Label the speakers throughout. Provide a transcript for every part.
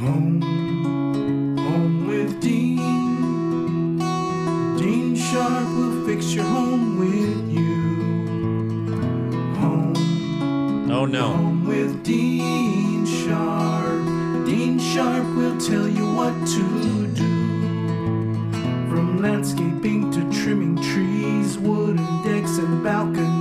Speaker 1: Home, home with Dean. Dean Sharp will fix your home with you. Home,
Speaker 2: Oh no.
Speaker 1: home with Dean Sharp. Dean Sharp will tell you what to do. From landscaping to trimming trees, wooden decks and balconies,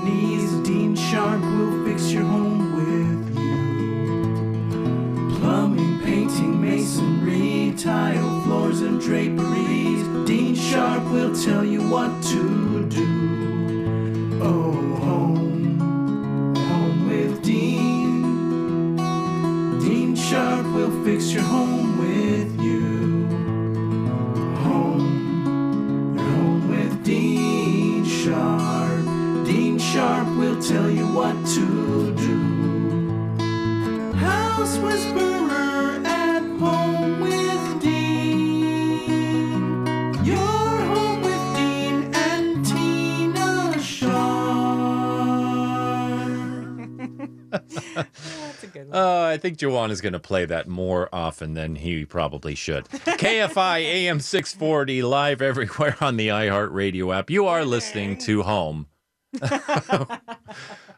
Speaker 1: draperies. Dean Sharp will tell you what to do.
Speaker 2: Think Jawan is going to play that more often than he probably should. KFI AM 640 live everywhere on the iHeartRadio app. You are listening to Home.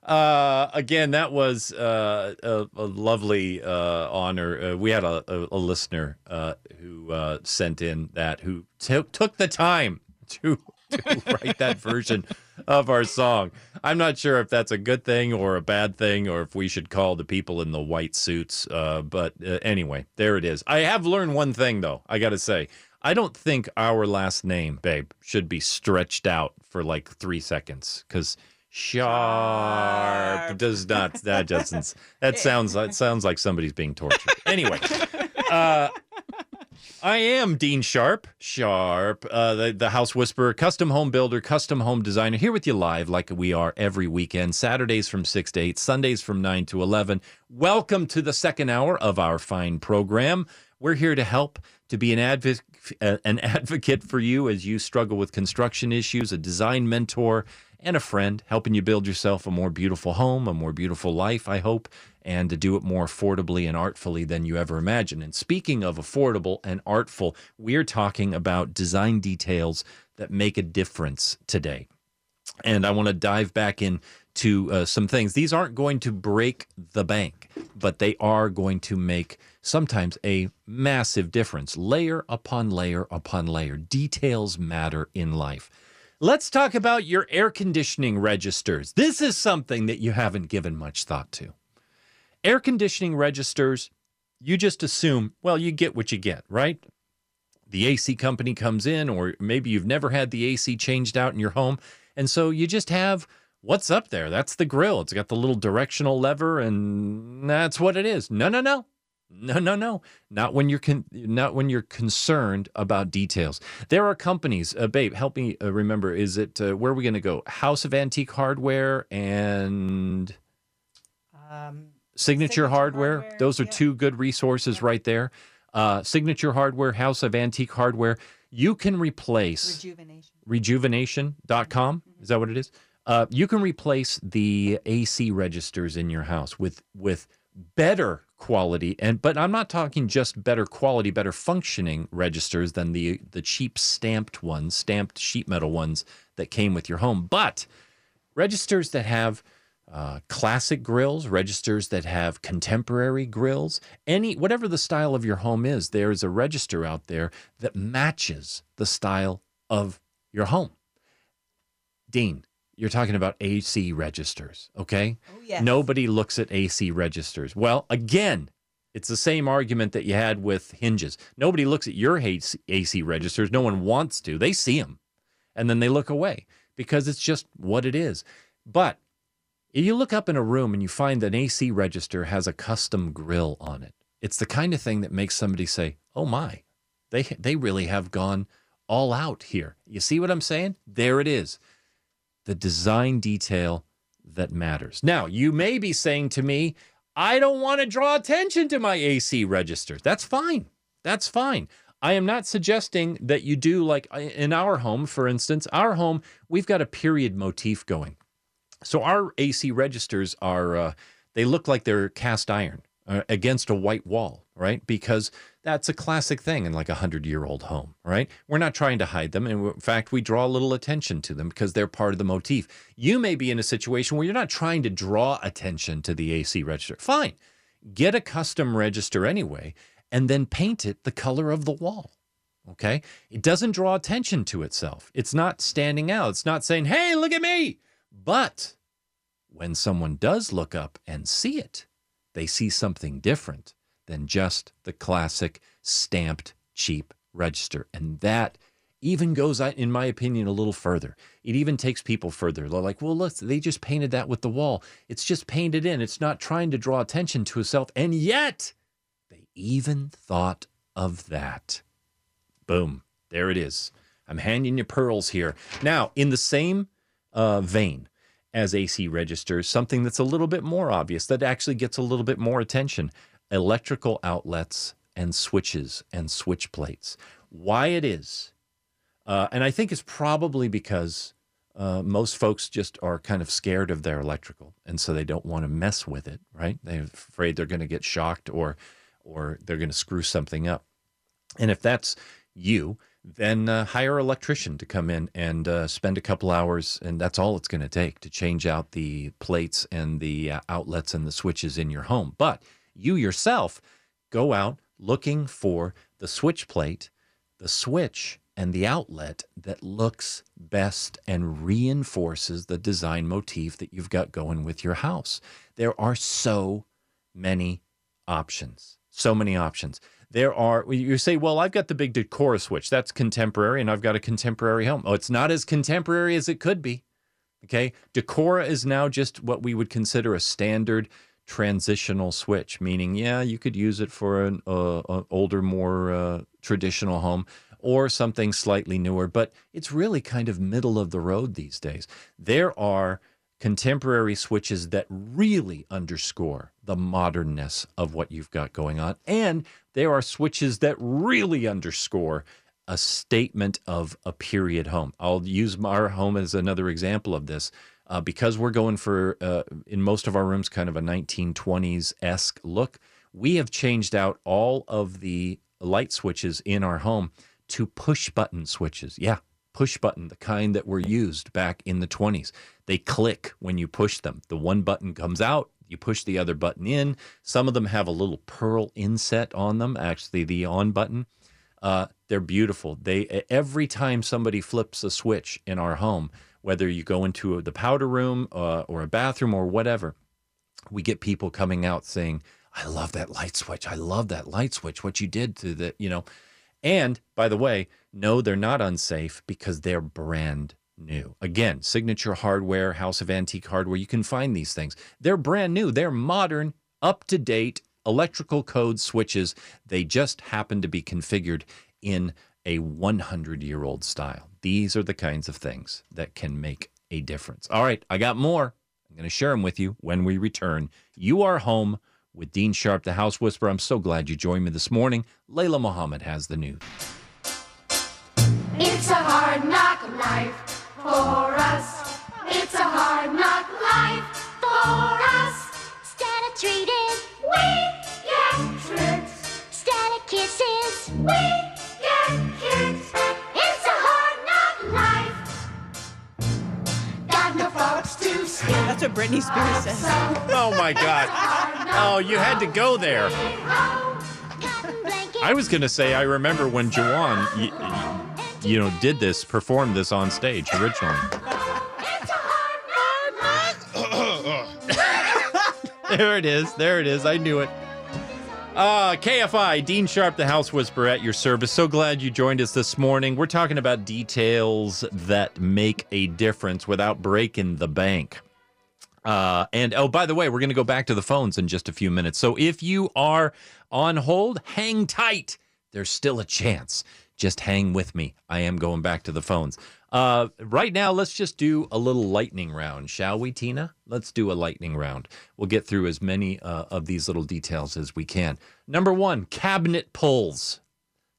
Speaker 2: uh, again, that was uh, a, a lovely uh, honor. Uh, we had a, a, a listener uh, who uh, sent in that who t- took the time to to write that version of our song. I'm not sure if that's a good thing or a bad thing, or if we should call the people in the white suits. Uh, but uh, anyway, there it is. I have learned one thing, though. I got to say, I don't think our last name, babe, should be stretched out for like three seconds because sharp does not. That doesn't. That sounds. That sounds like somebody's being tortured. Anyway. Uh, I am Dean Sharp, Sharp, uh, the, the house whisperer, custom home builder, custom home designer, here with you live like we are every weekend, Saturdays from 6 to 8, Sundays from 9 to 11. Welcome to the second hour of our fine program. We're here to help, to be an, advo- uh, an advocate for you as you struggle with construction issues, a design mentor, and a friend, helping you build yourself a more beautiful home, a more beautiful life, I hope, and to do it more affordably and artfully than you ever imagined. And speaking of affordable and artful, we're talking about design details that make a difference today. And I want to dive back into uh, some things. These aren't going to break the bank, but they are going to make sometimes a massive difference. Layer upon layer upon layer. Details matter in life. Let's talk about your air conditioning registers. This is something that you haven't given much thought to. Air conditioning registers, you just assume, well, you get what you get, right? The AC company comes in, or maybe you've never had the AC changed out in your home. And so you just have what's up there. That's the grill. It's got the little directional lever, and that's what it is. No, no, no. No, no, no. Not when you're con- not when you're concerned about details. There are companies. Uh, babe, help me uh, remember. Is it uh, where are we going to go? House of Antique Hardware and
Speaker 3: Um,
Speaker 2: Signature, Hardware. Those are two good resources right there. Uh, Signature Hardware, House of Antique Hardware. You can replace
Speaker 3: rejuvenation.
Speaker 2: rejuvenation.com. Is that what it is? Uh, you can replace the AC registers in your house with with better quality and but I'm not talking just better quality, better functioning registers than the the cheap stamped ones, stamped sheet metal ones that came with your home, but registers that have uh, classic grills, registers that have contemporary grills, any whatever the style of your home is, there is a register out there that matches the style of your home. Dean, you're talking about AC registers, okay?
Speaker 3: Oh, yes.
Speaker 2: Nobody looks at AC registers. Well, again, it's the same argument that you had with hinges. Nobody looks at your AC registers. No one wants to. They see them and then they look away because it's just what it is. But you look up in a room and you find an AC register has a custom grill on it, It's the kind of thing that makes somebody say, "Oh my, they they really have gone all out here." You see what I'm saying? There it is. The design detail that matters. Now, you may be saying to me, "I don't want to draw attention to my AC register." That's fine. That's fine. I am not suggesting that you do like in our home, for instance. Our home, we've got a period motif going. So our AC registers are, uh, they look like they're cast iron uh, against a white wall, right? Because that's a classic thing in like a hundred year old home, right? We're not trying to hide them. And in fact, we draw a little attention to them because they're part of the motif. You may be in a situation where you're not trying to draw attention to the AC register. Fine. Get a custom register anyway, and then paint it the color of the wall. Okay. It doesn't draw attention to itself. It's not standing out. It's not saying, hey, look at me. But when someone does look up and see it, they see something different than just the classic stamped cheap register. And that even goes, in my opinion, a little further. It even takes people further. They're like, well, look, they just painted that with the wall. It's just painted in. It's not trying to draw attention to itself. And yet, they even thought of that. Boom. There it is. I'm handing you pearls here. Now, in the same uh, vein as AC registers, something that's a little bit more obvious, that actually gets a little bit more attention electrical outlets and switches and switch plates. Why it is, uh, and I think it's probably because uh, most folks just are kind of scared of their electrical, and so they don't want to mess with it, right? They're afraid they're going to get shocked or, or they're going to screw something up. And if that's you, then uh, hire an electrician to come in and uh, spend a couple hours, and that's all it's going to take to change out the plates and the uh, outlets and the switches in your home. But you yourself go out looking for the switch plate, the switch, and the outlet that looks best and reinforces the design motif that you've got going with your house. There are so many options. So many options. There are, you say, well, I've got the big Decora switch. That's contemporary, and I've got a contemporary home. Oh, it's not as contemporary as it could be. Okay. Decora is now just what we would consider a standard transitional switch, meaning, yeah, you could use it for an uh, older, more uh, traditional home or something slightly newer, but it's really kind of middle of the road these days. There are contemporary switches that really underscore the modernness of what you've got going on. And there are switches that really underscore a statement of a period home. I'll use our home as another example of this. Uh, because we're going for, uh, in most of our rooms, kind of a 1920s esque look, we have changed out all of the light switches in our home to push button switches. Yeah, push button, the kind that were used back in the 20s. They click when you push them. The one button comes out, you push the other button in. Some of them have a little pearl inset on them, actually, the on button. Uh, they're beautiful. They every time somebody flips a switch in our home, whether you go into the powder room uh, or a bathroom or whatever, we get people coming out saying, "I love that light switch. I love that light switch. What you did to the, you know." And by the way, no, they're not unsafe because they're brand new. Again, Signature Hardware, House of Antique Hardware, you can find these things. They're brand new, they're modern, up to date electrical code switches. They just happen to be configured in a 100 year old style. These are the kinds of things that can make a difference. All right, I got more. I'm going to share them with you when we return. You are home with Dean Sharp, the House Whisperer. I'm so glad you joined me this morning. Layla Mohammed has the news.
Speaker 4: It's a hard knock life for us. It's a hard knock life for us. We get kisses, we
Speaker 3: what Britney Spears says.
Speaker 2: Oh my God. Oh, you had to go there. I was going to say, I remember when Jawan, you, you know, did this, performed this on stage originally. there it is. There it is. I knew it. Uh, KFI, Dean Sharp, the House Whisperer at your service. So glad you joined us this morning. We're talking about details that make a difference without breaking the bank. Uh, and oh, by the way, we're going to go back to the phones in just a few minutes. So if you are on hold, hang tight. There's still a chance. Just hang with me. I am going back to the phones. Uh, right now, let's just do a little lightning round, shall we, Tina? Let's do a lightning round. We'll get through as many uh, of these little details as we can. Number one, cabinet pulls.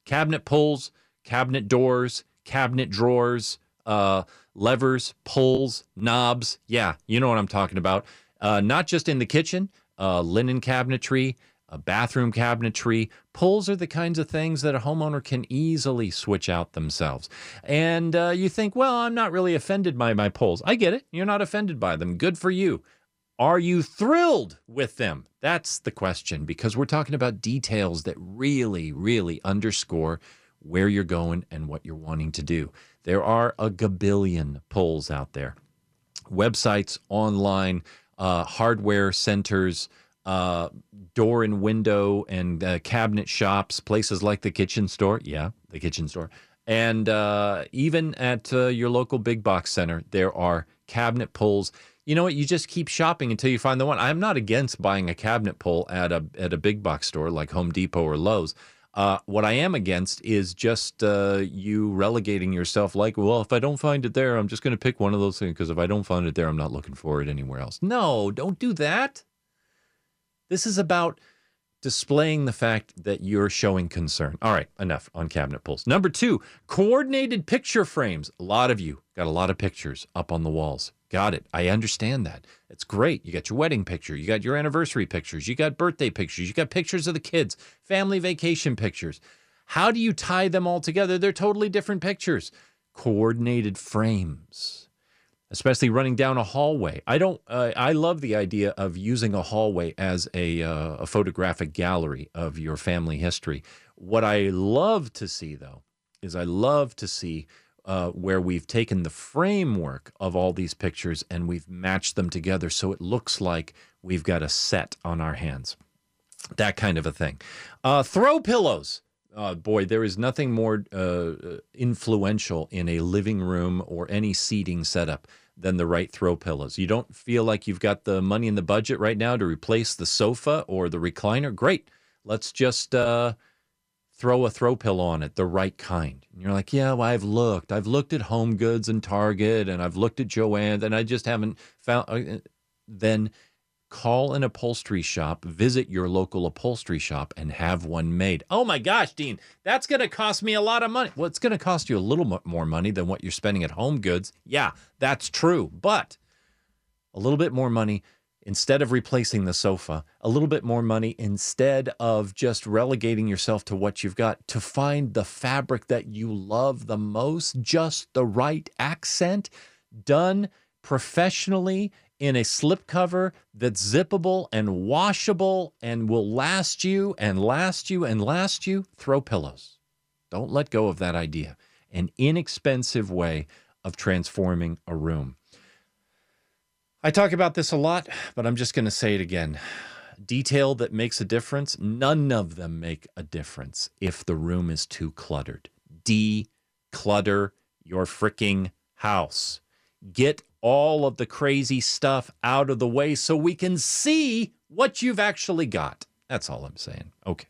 Speaker 2: Cabinet pulls, cabinet doors, cabinet drawers, uh, levers, pulls, knobs. Yeah, you know what I'm talking about. Uh, not just in the kitchen, uh, linen cabinetry, bathroom cabinetry. Pulls are the kinds of things that a homeowner can easily switch out themselves. And uh, you think, well, I'm not really offended by my pulls. I get it. You're not offended by them. Good for you. Are you thrilled with them? That's the question because we're talking about details that really, really underscore where you're going and what you're wanting to do. There are a gabillion polls out there websites, online, uh, hardware centers, uh, door and window and uh, cabinet shops, places like the kitchen store. Yeah, the kitchen store. And uh, even at uh, your local big box center, there are cabinet pulls. You know what? You just keep shopping until you find the one. I'm not against buying a cabinet pull at a at a big box store like Home Depot or Lowe's. Uh, what I am against is just uh, you relegating yourself like, well, if I don't find it there, I'm just going to pick one of those things because if I don't find it there, I'm not looking for it anywhere else. No, don't do that. This is about displaying the fact that you're showing concern. All right, enough on cabinet pulls. Number two, coordinated picture frames. A lot of you got a lot of pictures up on the walls. Got it. I understand that. It's great. You got your wedding picture, you got your anniversary pictures, you got birthday pictures, you got pictures of the kids, family vacation pictures. How do you tie them all together? They're totally different pictures. Coordinated frames, especially running down a hallway. I don't. Uh, I love the idea of using a hallway as a, uh, a photographic gallery of your family history. What I love to see, though, is I love to see uh, where we've taken the framework of all these pictures and we've matched them together so it looks like we've got a set on our hands. That kind of a thing. Uh, throw pillows. Uh, boy, there is nothing more uh, influential in a living room or any seating setup than the right throw pillows. You don't feel like you've got the money in the budget right now to replace the sofa or the recliner? Great. Let's just uh, throw a throw pillow on it, the right kind. And you're like, yeah, well, I've looked. I've looked at Home Goods and Target, and I've looked at Joann's, and I just haven't found. uh, Then call an upholstery shop, visit your local upholstery shop, and have one made. Oh my gosh, Dean, that's going to cost me a lot of money. Well, it's going to cost you a little more money than what you're spending at Home Goods. Yeah, that's true. But a little bit more money instead of replacing the sofa, a little bit more money instead of just relegating yourself to what you've got to find the fabric that you love the most, just the right accent, done professionally in a slipcover that's zippable and washable and will last you and last you and last you. Throw pillows. Don't let go of that idea. An inexpensive way of transforming a room. I talk about this a lot, but I'm just going to say it again. Detail that makes a difference, none of them make a difference if the room is too cluttered. Declutter your freaking house. Get all of the crazy stuff out of the way so we can see what you've actually got. That's all I'm saying. Okay.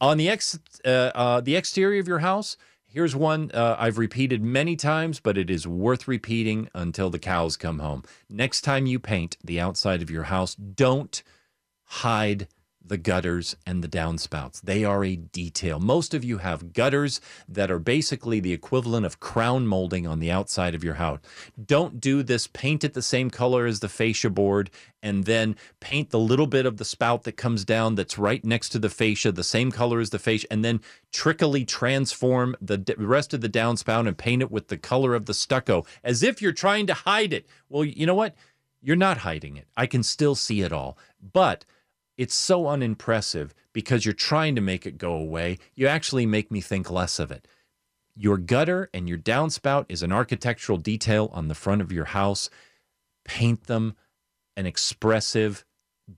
Speaker 2: On the ex, uh, uh, the exterior of your house, here's one uh, I've repeated many times, but it is worth repeating until the cows come home. Next time you paint the outside of your house, don't hide the gutters and the downspouts. They are a detail. Most of you have gutters that are basically the equivalent of crown molding on the outside of your house. Don't do this. Paint it the same color as the fascia board and then paint the little bit of the spout that comes down that's right next to the fascia, the same color as the fascia, and then trickily transform the rest of the downspout and paint it with the color of the stucco as if you're trying to hide it. Well, you know what? You're not hiding it. I can still see it all. But it's so unimpressive because you're trying to make it go away. You actually make me think less of it. Your gutter and your downspout is an architectural detail on the front of your house. Paint them an expressive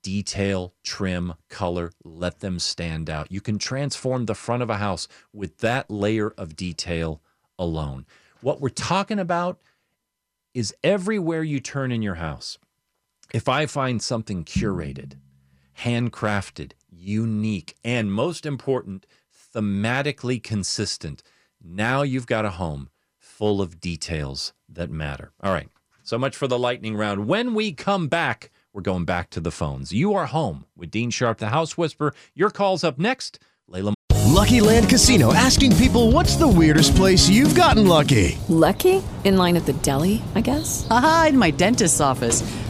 Speaker 2: detail, trim, color, let them stand out. You can transform the front of a house with that layer of detail alone. What we're talking about is everywhere you turn in your house if I find something curated, handcrafted, unique, and most important, thematically consistent, now you've got a home full of details that matter. All right. So much for the lightning round. When we come back, we're going back to the phones. You are home with Dean Sharp, the House Whisperer. Your call's up next. Layla.
Speaker 5: Lucky Land Casino asking people what's the weirdest place you've gotten lucky?
Speaker 6: Lucky? In line at the deli, I guess?
Speaker 7: Aha, in my dentist's office.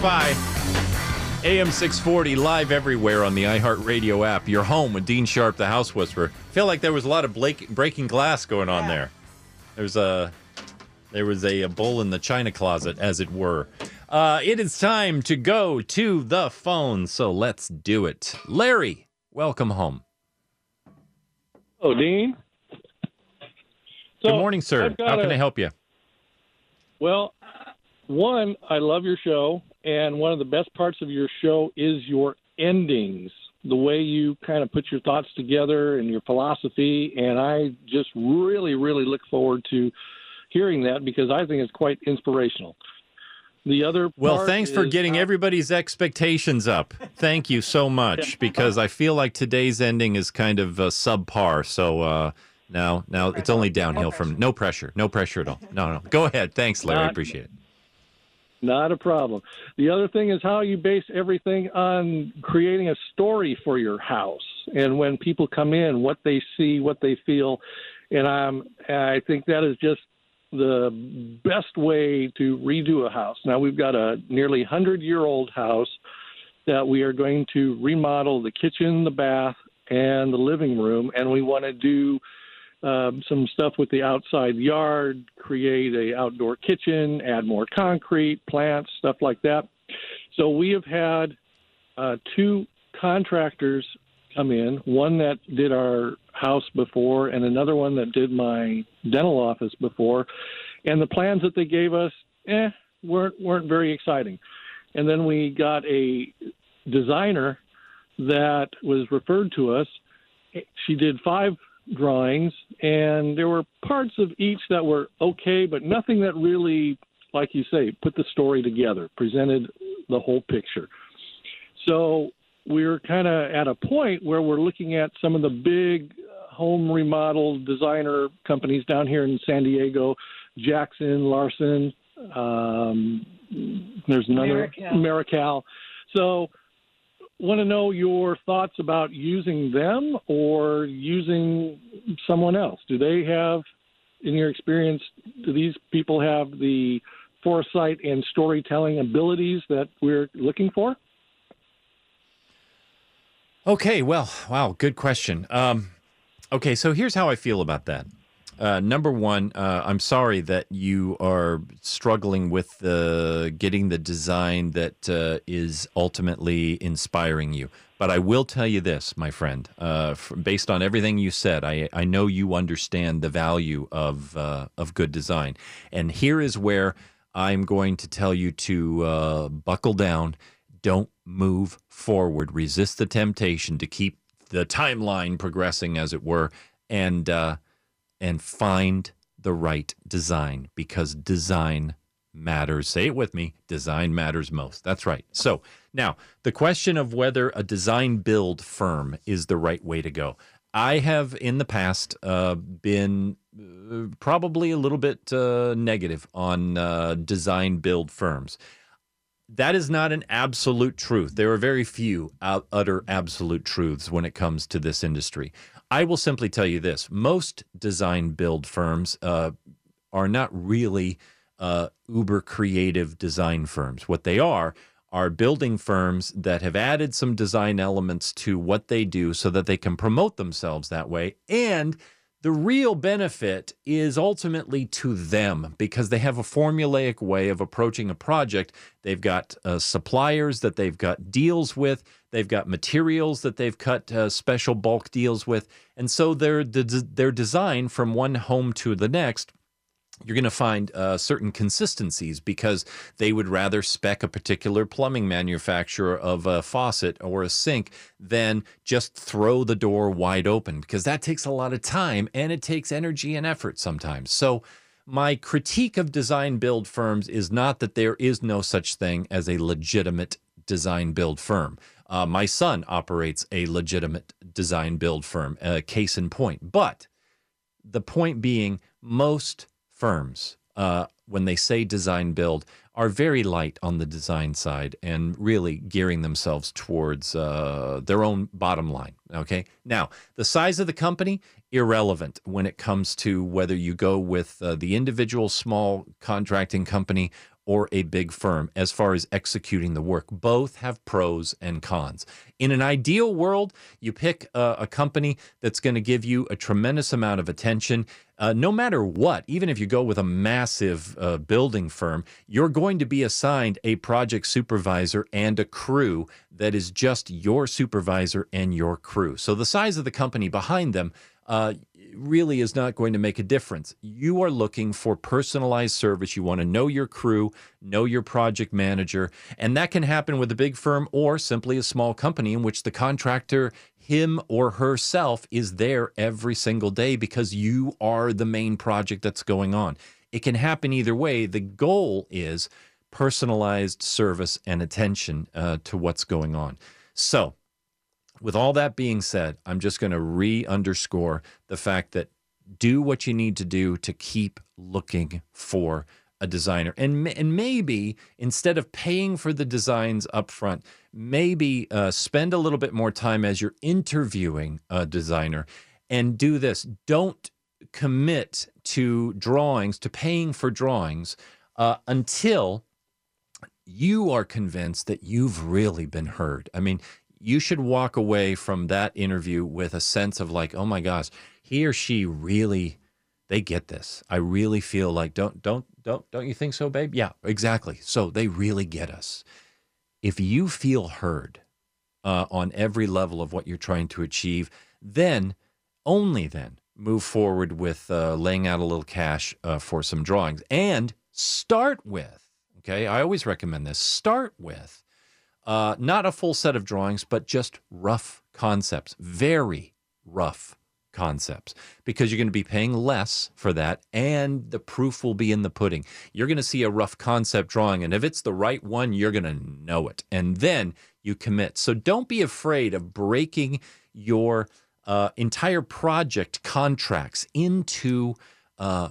Speaker 2: KFI, AM 640, live everywhere on the iHeartRadio app. Your home with Dean Sharp, the House Whisperer. feel like there was a lot of blake, breaking glass going on there. There's a there was a, a bull in the china closet, as it were. Uh, it is time to go to the phone, so let's do it. Larry, welcome home.
Speaker 8: Oh, Dean.
Speaker 2: Good morning, sir.
Speaker 8: I've
Speaker 2: How can
Speaker 8: a-
Speaker 2: I help you?
Speaker 8: Well, one, I love your show, and one of the best parts of your show is your endings, the way you kind of put your thoughts together and your philosophy. And I just really, really look forward to hearing that because I think it's quite inspirational. The other
Speaker 2: Well, thanks for getting everybody's expectations up. Thank you so much because I feel like today's ending is kind of uh, subpar. So uh, now, now it's only downhill from no pressure, no pressure at all. No, no. Go ahead. Thanks, Larry.
Speaker 8: Not-
Speaker 2: Appreciate it.
Speaker 8: Not a problem. The other thing is how you base everything on creating a story for your house, and when people come in, what they see, what they feel, and I'm I think that is just the best way to redo a house. Now we've got a nearly hundred year old house that we are going to remodel the kitchen, the bath, and the living room, and we want to do um, some stuff with the outside yard, create a outdoor kitchen, add more concrete, plants, stuff like that. So we have had uh, two contractors come in, one that did our house before, and another one that did my dental office before. And the plans that they gave us, eh, weren't weren't very exciting. And then we got a designer that was referred to us. She did five drawings, and there were parts of each that were okay, but nothing that really, like you say, put the story together, presented the whole picture. So we're kind of at a point where we're looking at some of the big home remodel designer companies down here in San Diego, Jackson, Larson. Um, there's another
Speaker 3: Marrokal.
Speaker 8: Marrokal. So want to know your thoughts about using them or using someone else. Do they have, in your experience, do these people have the foresight and storytelling abilities that we're looking for?
Speaker 2: Okay, well, wow, good question. Um, okay, so here's how I feel about that. Uh, number one, uh, I'm sorry that you are struggling with the getting the design that uh, is ultimately inspiring you. But I will tell you this, my friend. Uh, based on everything you said, I, I know you understand the value of uh, of good design. And here is where I'm going to tell you to uh, buckle down. Don't move forward. Resist the temptation to keep the timeline progressing, as it were, and uh, and find the right design because design matters. Say it with me design matters most. That's right. So now, the question of whether a design build firm is the right way to go. I have in the past uh, been uh, probably a little bit uh, negative on uh, design build firms. That is not an absolute truth. There are very few utter absolute truths when it comes to this industry. I will simply tell you this most design build firms uh, are not really uh, uber creative design firms. What they are are building firms that have added some design elements to what they do so that they can promote themselves that way. And the real benefit is ultimately to them because they have a formulaic way of approaching a project. They've got uh, suppliers that they've got deals with, they've got materials that they've cut uh, special bulk deals with. And so their, their design from one home to the next you're going to find uh, certain consistencies because they would rather spec a particular plumbing manufacturer of a faucet or a sink than just throw the door wide open because that takes a lot of time and it takes energy and effort sometimes. So, my critique of design build firms is not that there is no such thing as a legitimate design build firm. Uh, my son operates a legitimate design build firm, uh, case in point. But the point being, most firms, uh, when they say design build, are very light on the design side and really gearing themselves towards uh, their own bottom line. Okay. Now, the size of the company, irrelevant when it comes to whether you go with uh, the individual small contracting company or a big firm as far as executing the work. Both have pros and cons. In an ideal world, you pick a, a company that's going to give you a tremendous amount of attention. Uh, no matter what, even if you go with a massive uh, building firm, you're going to be assigned a project supervisor and a crew that is just your supervisor and your crew. So the size of the company behind them uh, really is not going to make a difference. You are looking for personalized service. You want to know your crew, know your project manager, and that can happen with a big firm or simply a small company in which the contractor, him or herself, is there every single day because you are the main project that's going on. It can happen either way. The goal is personalized service and attention uh, to what's going on. So, with all that being said, I'm just going to re underscore the fact that do what you need to do to keep looking for a designer. And, and maybe instead of paying for the designs up front, maybe uh, spend a little bit more time as you're interviewing a designer and do this. Don't commit to drawings, to paying for drawings uh, until you are convinced that you've really been heard. I mean, you should walk away from that interview with a sense of like, oh my gosh, he or she really they get this. I really feel like don't don't don't don't you think so, babe? Yeah, exactly. So they really get us. If you feel heard uh, on every level of what you're trying to achieve, then only then move forward with uh, laying out a little cash uh, for some drawings and start with. Okay, I always recommend this. Start with uh, not a full set of drawings, but just rough concepts, very rough concepts, because you're going to be paying less for that, and the proof will be in the pudding. You're going to see a rough concept drawing, and if it's the right one, you're going to know it, and then you commit. So don't be afraid of breaking your uh, entire project contracts into uh,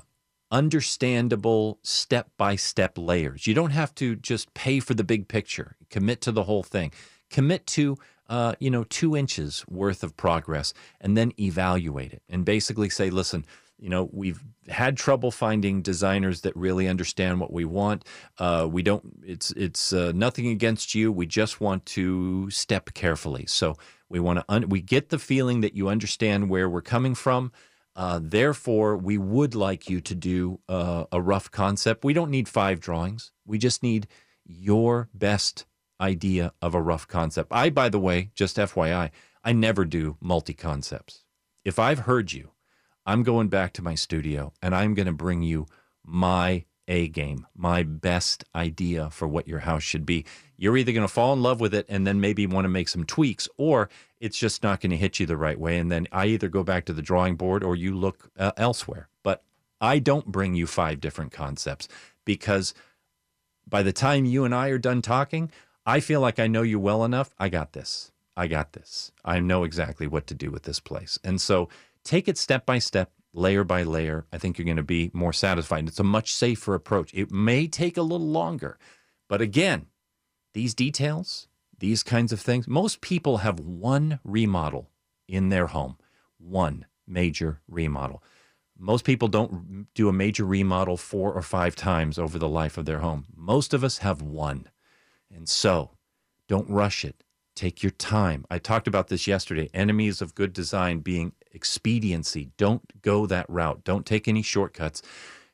Speaker 2: understandable step by step layers. You don't have to just pay for the big picture, commit to the whole thing. Commit to uh, you know, two inches worth of progress and then evaluate it and basically say, listen, you know, we've had trouble finding designers that really understand what we want. Uh, we don't. It's it's uh, nothing against you. We just want to step carefully. So we want to. Un- we get the feeling that you understand where we're coming from. Uh, therefore, we would like you to do uh, a rough concept. We don't need five drawings. We just need your best idea of a rough concept. I, by the way, just FYI, I never do multi concepts. If I've heard you, I'm going back to my studio and I'm going to bring you my A game, my best idea for what your house should be. You're either going to fall in love with it and then maybe want to make some tweaks, or it's just not going to hit you the right way. And then I either go back to the drawing board or you look uh, elsewhere. But I don't bring you five different concepts because by the time you and I are done talking, I feel like I know you well enough. I got this. I got this. I know exactly what to do with this place. And so take it step by step, layer by layer. I think you're going to be more satisfied. It's a much safer approach. It may take a little longer, but again, these details, these kinds of things. Most people have one remodel in their home, one major remodel. Most people don't do a major remodel four or five times over the life of their home. Most of us have one. And so Don't rush it. Take your time. I talked about this yesterday. Enemies of good design being expediency. Don't go that route. Don't take any shortcuts.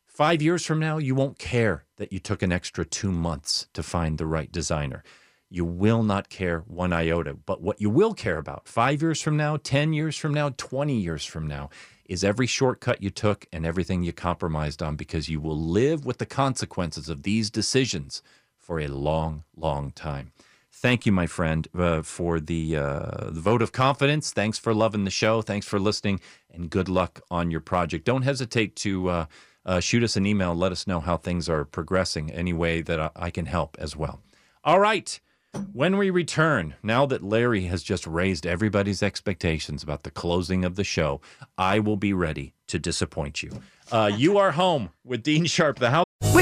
Speaker 2: Five years from now, you won't care that you took an extra two months to find the right designer. You will not care one iota. But what you will care about five years from now, 10 years from now, 20 years from now is every shortcut you took and everything you compromised on because you will live with the consequences of these decisions for a long, long time. Thank you, my friend, uh, for the, uh, the vote of confidence. Thanks for loving the show. Thanks for listening, and good luck on your project. Don't hesitate to uh, uh, shoot us an email. Let us know how things are progressing, any way that I, I can help as well. All right. When we return, now that Larry has just raised everybody's expectations about the closing of the show, I will be ready to disappoint you. Uh, you are home with Dean Sharp, the house.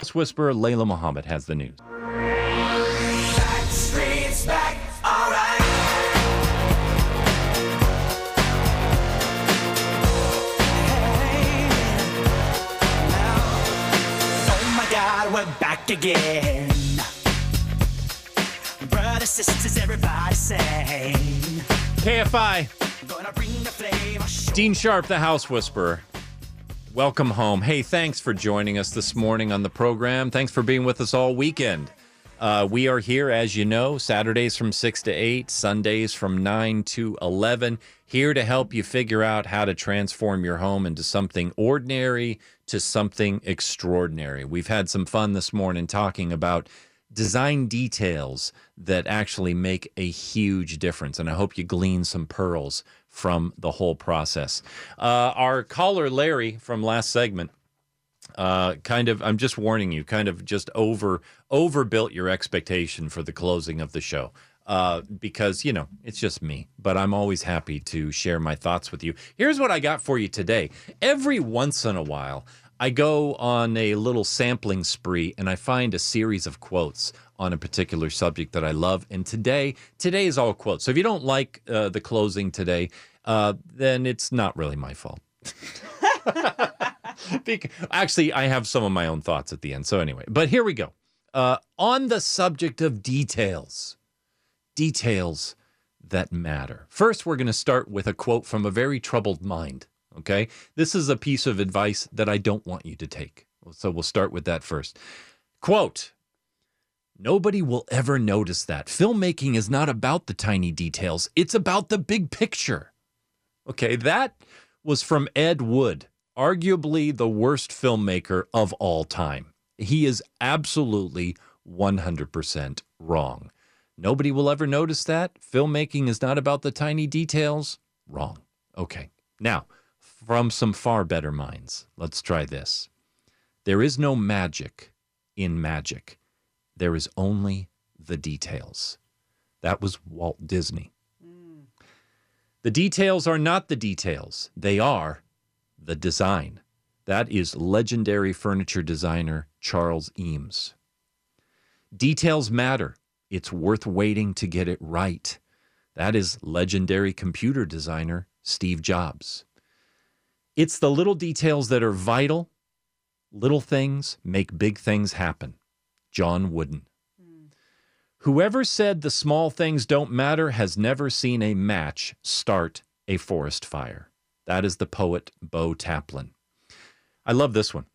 Speaker 2: House Whisperer Layla Muhammad has the news.
Speaker 1: Streets back, alright. Oh my God, we're back again. Brothers, sisters, everybody sing.
Speaker 2: KFI.
Speaker 1: Gonna bring the flame.
Speaker 2: Dean Sharp, the House Whisperer. Welcome home. Hey, thanks for joining us this morning on the program. Thanks for being with us all weekend. Uh, we are here, as you know, Saturdays from 6 to 8, Sundays from 9 to 11, here to help you figure out how to transform your home into something ordinary to something extraordinary. We've had some fun this morning talking about design details that actually make a huge difference. And I hope you glean some pearls from the whole process. Uh, our caller, Larry, from last segment, uh, kind of, I'm just warning you, kind of just over overbuilt your expectation for the closing of the show. Uh, because, you know, it's just me, but I'm always happy to share my thoughts with you. Here's what I got for you today. Every once in a while, I go on a little sampling spree and I find a series of quotes on a particular subject that I love. And today, today is all quotes. So if you don't like uh, the closing today, uh, then it's not really my fault. Actually, I have some of my own thoughts at the end. So anyway, but here we go. Uh, on the subject of details, details that matter. First, we're going to start with a quote from a very troubled mind. Okay. This is a piece of advice that I don't want you to take. So we'll start with that first. Quote Nobody will ever notice that. Filmmaking is not about the tiny details, it's about the big picture. Okay. That was from Ed Wood, arguably the worst filmmaker of all time. He is absolutely 100% wrong. Nobody will ever notice that. Filmmaking is not about the tiny details. Wrong. Okay. Now, from some far better minds, let's try this. There is no magic in magic, there is only the details. That was Walt Disney. Mm. The details are not the details, they are the design. That is legendary furniture designer Charles Eames. Details matter. It's worth waiting to get it right. That is legendary computer designer Steve Jobs. It's the little details that are vital. Little things make big things happen. John Wooden. Whoever said the small things don't matter has never seen a match start a forest fire. That is the poet Bo Taplin. I love this one.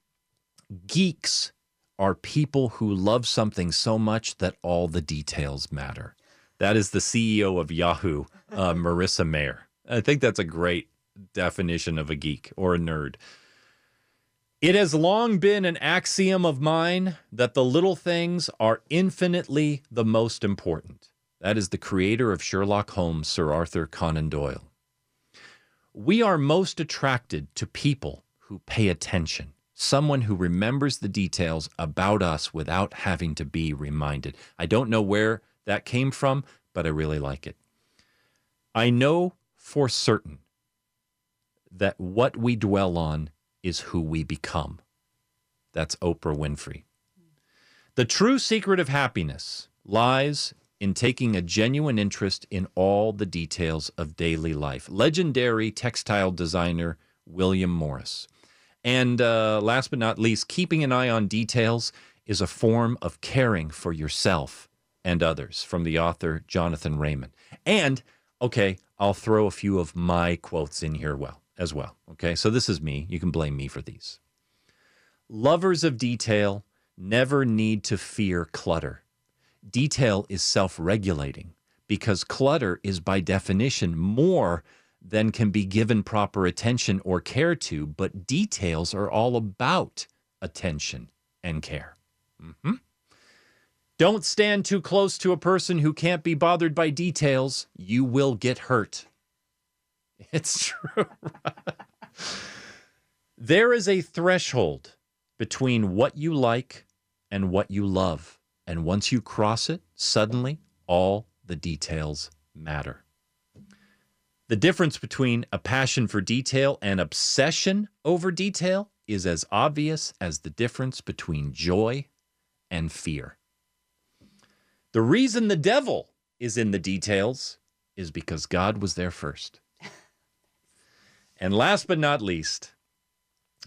Speaker 2: Geeks are people who love something so much that all the details matter. That is the CEO of Yahoo, uh, Marissa Mayer. I think that's a great definition of a geek or a nerd. It has long been an axiom of mine that the little things are infinitely the most important. That is the creator of Sherlock Holmes, Sir Arthur Conan Doyle. We are most attracted to people who pay attention, someone who remembers the details about us without having to be reminded. I don't know where that came from, but I really like it. I know for certain that what we dwell on is who we become. That's Oprah Winfrey. The true secret of happiness lies in taking a genuine interest in all the details of daily life. Legendary textile designer William Morris. And uh, last but not least, keeping an eye on details is a form of caring for yourself and others from the author Jonathan Raymond. And okay, I'll throw a few of my quotes in here well as well. Okay, so this is me. You can blame me for these. Lovers of detail never need to fear clutter. Detail is self regulating because clutter is by definition more than can be given proper attention or care to, but details are all about attention and care. hmm Don't stand too close to a person who can't be bothered by details. You will get hurt. It's true. there is a threshold between what you like and what you love. And once you cross it, suddenly all the details matter. The difference between a passion for detail and obsession over detail is as obvious as the difference between joy and fear. The reason the devil is in the details is because God was there first. And last but not least,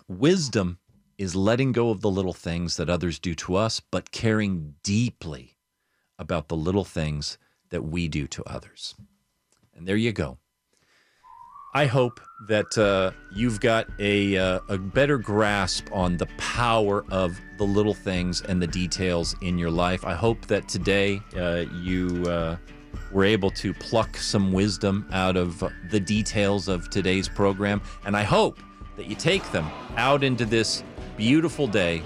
Speaker 2: wisdom is letting go of the little things that others do to us, but caring deeply about the little things that we do to others. And there you go. I hope that uh, you've got a, uh, a better grasp on the power of the little things and the details in your life. I hope that today uh, you uh, were able to pluck some wisdom out of the details of today's program. And I hope that you take them out into this beautiful day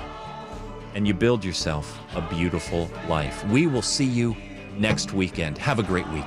Speaker 2: and you build yourself a beautiful life. We will see you next weekend. Have a great week.